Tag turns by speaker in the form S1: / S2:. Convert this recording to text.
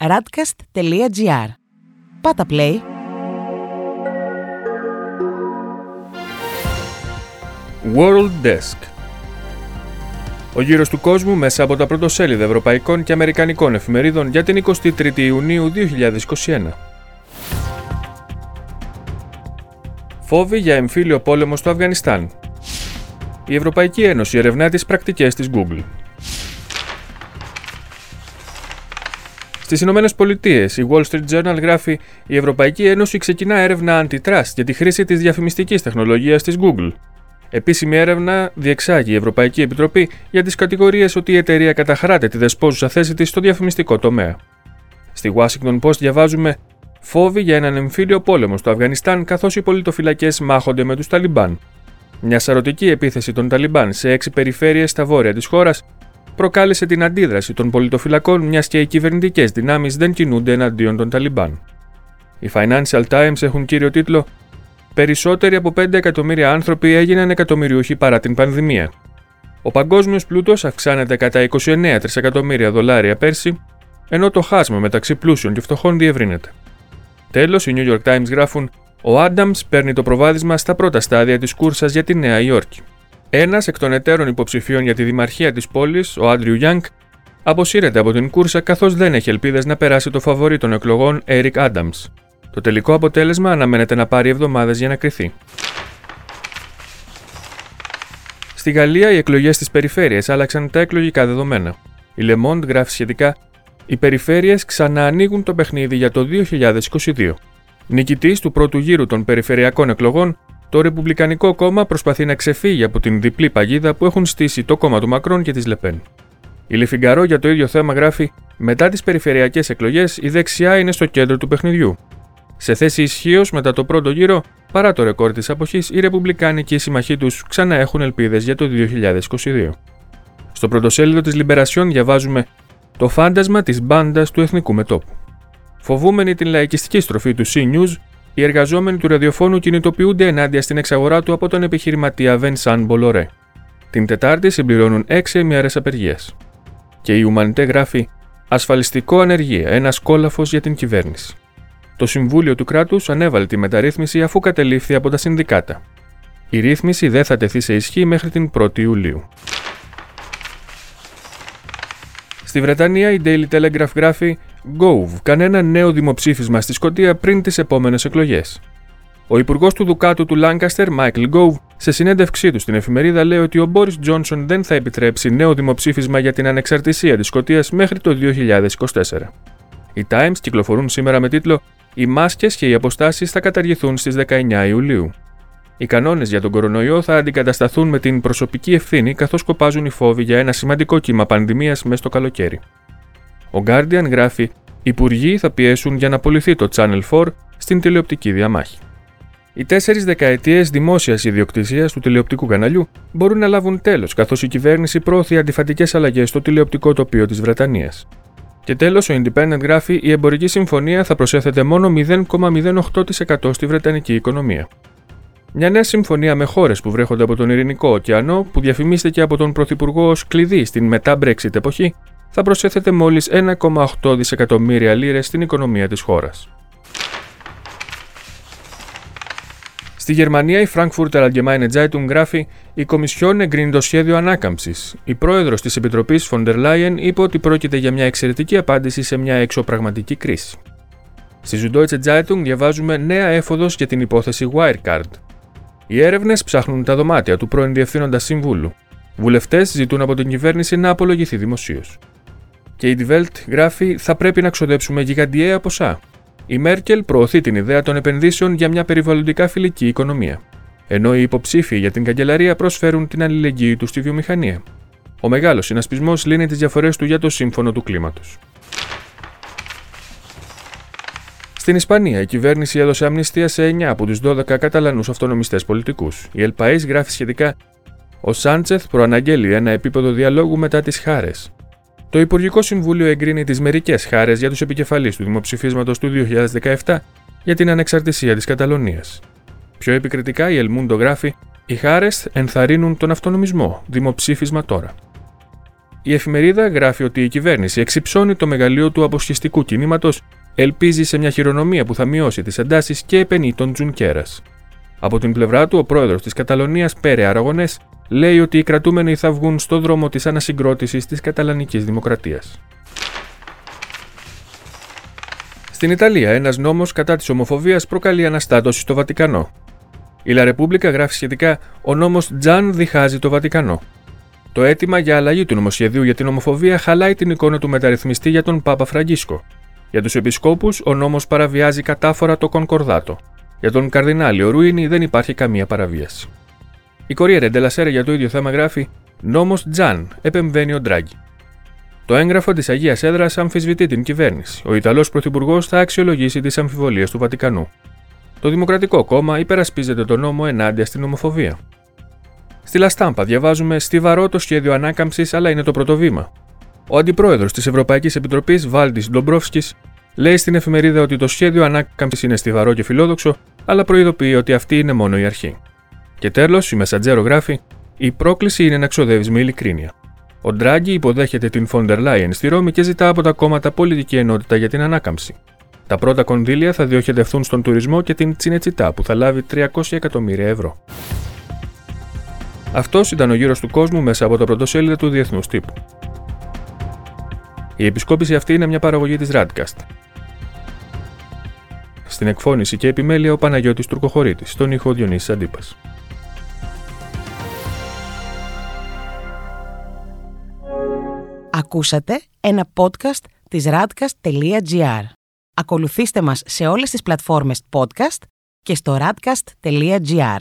S1: radcast.gr. Πάτα play.
S2: World Desk Ο γύρος του κόσμου μέσα από τα πρωτοσέλιδα ευρωπαϊκών και αμερικανικών εφημερίδων για την 23η Ιουνίου 2021. Φόβοι για εμφύλιο πόλεμο στο Αφγανιστάν. Η Ευρωπαϊκή Ένωση ερευνά τις πρακτικές της Google. Στις Ηνωμένες Πολιτείες, η Wall Street Journal γράφει: Η Ευρωπαϊκή Ένωση ξεκινά έρευνα antitrust για τη χρήση της διαφημιστικής τεχνολογίας της Google. Επίσημη έρευνα διεξάγει η Ευρωπαϊκή Επιτροπή για τις κατηγορίες ότι η εταιρεία καταχράται τη δεσπόζουσα θέση της στο διαφημιστικό τομέα. Στη Washington Post διαβάζουμε φόβοι για έναν εμφύλιο πόλεμο στο Αφγανιστάν καθώς οι πολιτοφυλακές μάχονται με τους Ταλιμπάν. Μια σαρωτική επίθεση των Ταλιμπάν σε έξι περιφέρειες στα βόρεια της χώρας προκάλεσε την αντίδραση των πολιτοφυλακών μιας και οι κυβερνητικές δυνάμεις δεν κινούνται εναντίον των Ταλιμπάν. Οι Financial Times έχουν κύριο τίτλο Περισσότεροι από 5 εκατομμύρια άνθρωποι έγιναν εκατομμυριούχοι παρά την πανδημία. Ο παγκόσμιος πλούτος αυξάνεται κατά 29 τρισεκατομμύρια δολάρια πέρσι, ενώ το χάσμα μεταξύ πλούσιων και φτωχών διευρύνεται. Τέλος, οι New York Times γράφουν: Ο Άνταμ παίρνει το προβάδισμα στα πρώτα στάδια της κούρσας για τη Νέα Υόρκη. Ένας εκ των εταίρων υποψηφίων για τη δημαρχία της πόλης, ο Άντριου Γιάνκ, αποσύρεται από την κούρσα καθώς δεν έχει ελπίδες να περάσει το φαβορή των εκλογών Eric Adams. Το τελικό αποτέλεσμα αναμένεται να πάρει εβδομάδες για να κρυθεί. Στη Γαλλία, οι εκλογές στις περιφέρειες άλλαξαν τα εκλογικά δεδομένα. Η Le Monde γράφει σχετικά: Οι περιφέρειες ξαναανοίγουν το παιχνίδι για το 2022. Νικητής του πρώτου γύρου των περιφερειακών εκλογών το Ρεπουμπλικανικό κόμμα προσπαθεί να ξεφύγει από την διπλή παγίδα που έχουν στήσει το κόμμα του Μακρόν και της Λεπέν. Η Λεφιγκαρό για το ίδιο θέμα γράφει: Μετά τις περιφερειακές εκλογές, η δεξιά είναι στο κέντρο του παιχνιδιού. Σε θέση ισχύως μετά το πρώτο γύρο, παρά το ρεκόρ της αποχής, οι Ρεπουμπλικάνοι και οι συμμαχοί τους ξανά έχουν ελπίδες για το 2022. Στο πρωτοσέλιδο της Λιμπερασιόν διαβάζουμε το φάντασμα της μπάντας του εθνικού μετόπου. Φοβούμενοι την λαϊκιστική στροφή του C-News, οι εργαζόμενοι του ραδιοφώνου κινητοποιούνται ενάντια στην εξαγορά του από τον επιχειρηματία Βενσάν Μπολορέ. Την Τετάρτη συμπληρώνουν 6 ημέρες απεργίας. Και η Ουμανιτέ γράφει Ασφαλιστικό ανεργία, ένας κόλαφος για την κυβέρνηση. Το Συμβούλιο του Κράτους ανέβαλε τη μεταρρύθμιση αφού κατελήφθη από τα συνδικάτα. Η ρύθμιση δεν θα τεθεί σε ισχύ μέχρι την 1η Ιουλίου. Στη Βρετανία η Daily Telegraph γράφει Gove, κανένα νέο δημοψήφισμα στη Σκωτία πριν τις επόμενες εκλογές. Ο υπουργός του Δουκάτου του Λάγκαστερ, Μάικλ Gove, σε συνέντευξή του στην εφημερίδα λέει ότι ο Μπόρις Τζόνσον δεν θα επιτρέψει νέο δημοψήφισμα για την ανεξαρτησία της Σκωτίας μέχρι το 2024. Οι Times κυκλοφορούν σήμερα με τίτλο Οι μάσκες και οι αποστάσεις θα καταργηθούν στις 19 Ιουλίου. Οι κανόνες για τον κορονοϊό θα αντικατασταθούν με την προσωπική ευθύνη καθώς κοπάζουν οι φόβοι για ένα σημαντικό κύμα πανδημίας μέσα στο καλοκαίρι. Ο Guardian γράφει: Οι υπουργοί θα πιέσουν για να απολυθεί το Channel 4 στην τηλεοπτική διαμάχη. Οι τέσσερις δεκαετίες δημόσιας ιδιοκτησίας του τηλεοπτικού καναλιού μπορούν να λάβουν τέλος, καθώς η κυβέρνηση προωθεί αντιφατικές αλλαγές στο τηλεοπτικό τοπίο της Βρετανίας. Και τέλος, ο Independent γράφει: Η εμπορική συμφωνία θα προσέθεται μόνο 0,08% στη Βρετανική οικονομία. Μια νέα συμφωνία με χώρες που βρέχονται από τον Ειρηνικό ωκεανό, που διαφημίστηκε από τον Πρωθυπουργό ως κλειδί στην μετά-Brexit εποχή, θα προσέθεται μόλις 1,8 δισεκατομμύρια λίρες στην οικονομία της χώρας. Στη Γερμανία, η Frankfurter Allgemeine Zeitung γράφει: Η Κομισιόν εγκρίνει το σχέδιο ανάκαμψης. Η πρόεδρος της Επιτροπής von der Leyen είπε ότι πρόκειται για μια εξαιρετική απάντηση σε μια εξωπραγματική κρίση. Στη Süddeutsche Zeitung διαβάζουμε νέα έφοδος για την υπόθεση Wirecard. Οι έρευνες ψάχνουν τα δωμάτια του πρώην Διευθύνοντα Συμβούλου. Βουλευτές ζητούν από την κυβέρνηση να απολογηθεί δημοσίως. Και η Die Welt γράφει: Θα πρέπει να ξοδέψουμε γιγαντιαία ποσά. Η Μέρκελ προωθεί την ιδέα των επενδύσεων για μια περιβαλλοντικά φιλική οικονομία. Ενώ οι υποψήφοι για την καγκελαρία προσφέρουν την αλληλεγγύη τους στη βιομηχανία. Ο μεγάλος συνασπισμός λύνει τις διαφορές του για το σύμφωνο του κλίματος. Στην Ισπανία, η κυβέρνηση έδωσε αμνηστία σε 9 από τους 12 Καταλανούς αυτονομιστές πολιτικούς. Η Ελπαή γράφει σχετικά: Ο Σάντσεθ προαναγγέλει ένα επίπεδο διαλόγου μετά τις χάρες. Το Υπουργικό Συμβούλιο εγκρίνει τις μερικές χάρες για τους επικεφαλείς του δημοψηφίσματος του 2017 για την ανεξαρτησία της Καταλωνίας. Πιο επικριτικά, η Ελμούντο γράφει: Οι χάρες ενθαρρύνουν τον αυτονομισμό. Δημοψήφισμα τώρα. Η εφημερίδα γράφει ότι η κυβέρνηση εξυψώνει το μεγαλείο του αποσχιστικού κινήματος, ελπίζει σε μια χειρονομία που θα μειώσει τις εντάσεις και επενεί τον Τζουνκέρας. Από την πλευρά του, ο πρόεδρος της Καταλωνίας, Πέρε Αραγωνές, λέει ότι οι κρατούμενοι θα βγουν στο δρόμο της ανασυγκρότησης της Καταλανικής Δημοκρατίας. Στην Ιταλία, ένας νόμος κατά της ομοφοβίας προκαλεί αναστάτωση στο Βατικανό. Η Λα Ρεπούμπλικα γράφει σχετικά: Ο νόμος Τζαν διχάζει το Βατικανό. Το αίτημα για αλλαγή του νομοσχεδίου για την ομοφοβία χαλάει την εικόνα του μεταρρυθμιστή για τον Πάπα Φραγκίσκο. Για τους επισκόπους, ο νόμος παραβιάζει κατάφορα το Κονκορδάτο. Για τον Καρδινάλιο Ρούινι δεν υπάρχει καμία παραβίαση. Η Κορία Ντελασέρα για το ίδιο θέμα γράφει: Νόμος Τζαν, επεμβαίνει ο Ντράγκη. Το έγγραφο της Αγίας Έδρας αμφισβητεί την κυβέρνηση. Ο Ιταλός Πρωθυπουργός θα αξιολογήσει τις αμφιβολίες του Βατικανού. Το Δημοκρατικό Κόμμα υπερασπίζεται τον νόμο ενάντια στην ομοφοβία. Στη Λαστάμπα διαβάζουμε στιβαρό το σχέδιο ανάκαμψης, αλλά είναι το πρώτο βήμα. Ο αντιπρόεδρος της Ευρωπαϊκής Επιτροπής, Βάλτης Ντομπρόφσκης, λέει στην εφημερίδα ότι το σχέδιο ανάκαμψης είναι στιβαρό και φιλόδοξο, αλλά προειδοποιεί ότι αυτή είναι μόνο η αρχή. Και τέλος, η Μεσαντζέρο γράφει: Η πρόκληση είναι να ξοδεύεις με ειλικρίνεια. Ο Ντράγκη υποδέχεται την Φόντερ Λάιεν στη Ρώμη και ζητά από τα κόμματα πολιτική ενότητα για την ανάκαμψη. Τα πρώτα κονδύλια θα διοχετευτούν στον τουρισμό και την Τσινετσιτά που θα λάβει 300 εκατομμύρια ευρώ. Αυτός ήταν ο γύρος του κόσμου μέσα από τα πρωτοσέλιδα του Διεθνούς Τύπου. Η επισκόπηση αυτή είναι μια παραγωγή της Radcast. Στην εκφώνηση και επιμέλεια ο Παναγιώτης Τουρκοχωρήτης, στον ήχο Διονύσης Αντίπας.
S1: Ακούσατε ένα podcast της radcast.gr. Ακολουθήστε μας σε όλες τις πλατφόρμες podcast και στο radcast.gr.